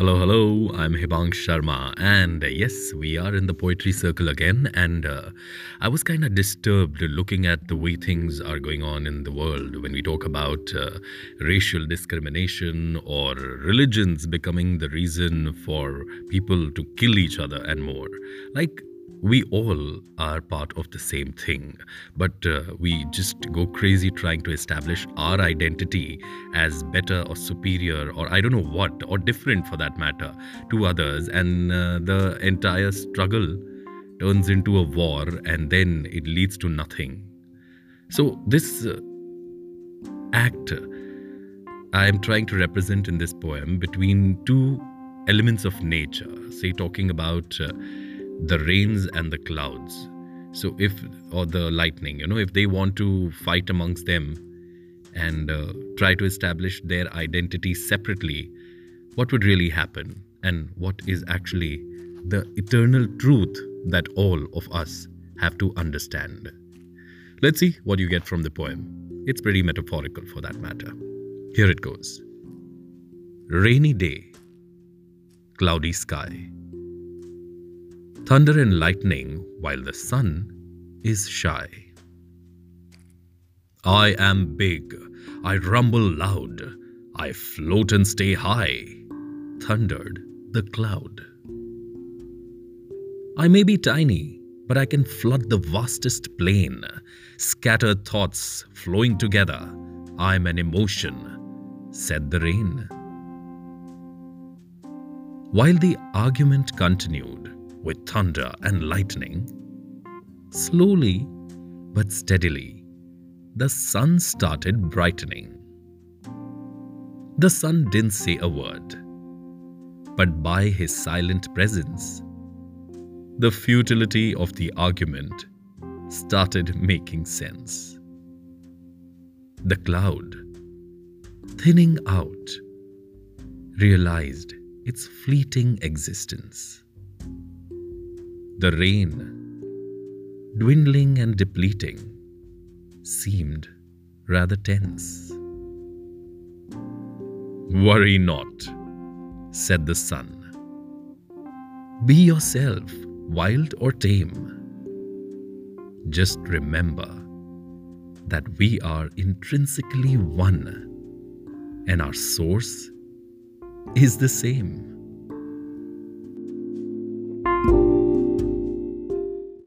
Hello, hello. I'm Hibang Sharma, and uh, yes, we are in the poetry circle again. And uh, I was kind of disturbed looking at the way things are going on in the world when we talk about uh, racial discrimination or religions becoming the reason for people to kill each other and more. Like, we all are part of the same thing, but uh, we just go crazy trying to establish our identity as better or superior or I don't know what, or different for that matter, to others, and uh, the entire struggle turns into a war and then it leads to nothing. So, this uh, act I am trying to represent in this poem between two elements of nature, say, talking about uh, the rains and the clouds. So, if, or the lightning, you know, if they want to fight amongst them and uh, try to establish their identity separately, what would really happen? And what is actually the eternal truth that all of us have to understand? Let's see what you get from the poem. It's pretty metaphorical for that matter. Here it goes Rainy day, cloudy sky thunder and lightning while the sun is shy. I am big, I rumble loud, I float and stay high, thundered the cloud. I may be tiny, but I can flood the vastest plain, scattered thoughts flowing together. I'm an emotion, said the rain. While the argument continued, with thunder and lightning. Slowly but steadily, the sun started brightening. The sun didn't say a word, but by his silent presence, the futility of the argument started making sense. The cloud, thinning out, realized its fleeting existence. The rain, dwindling and depleting, seemed rather tense. Worry not, said the sun. Be yourself, wild or tame. Just remember that we are intrinsically one and our source is the same.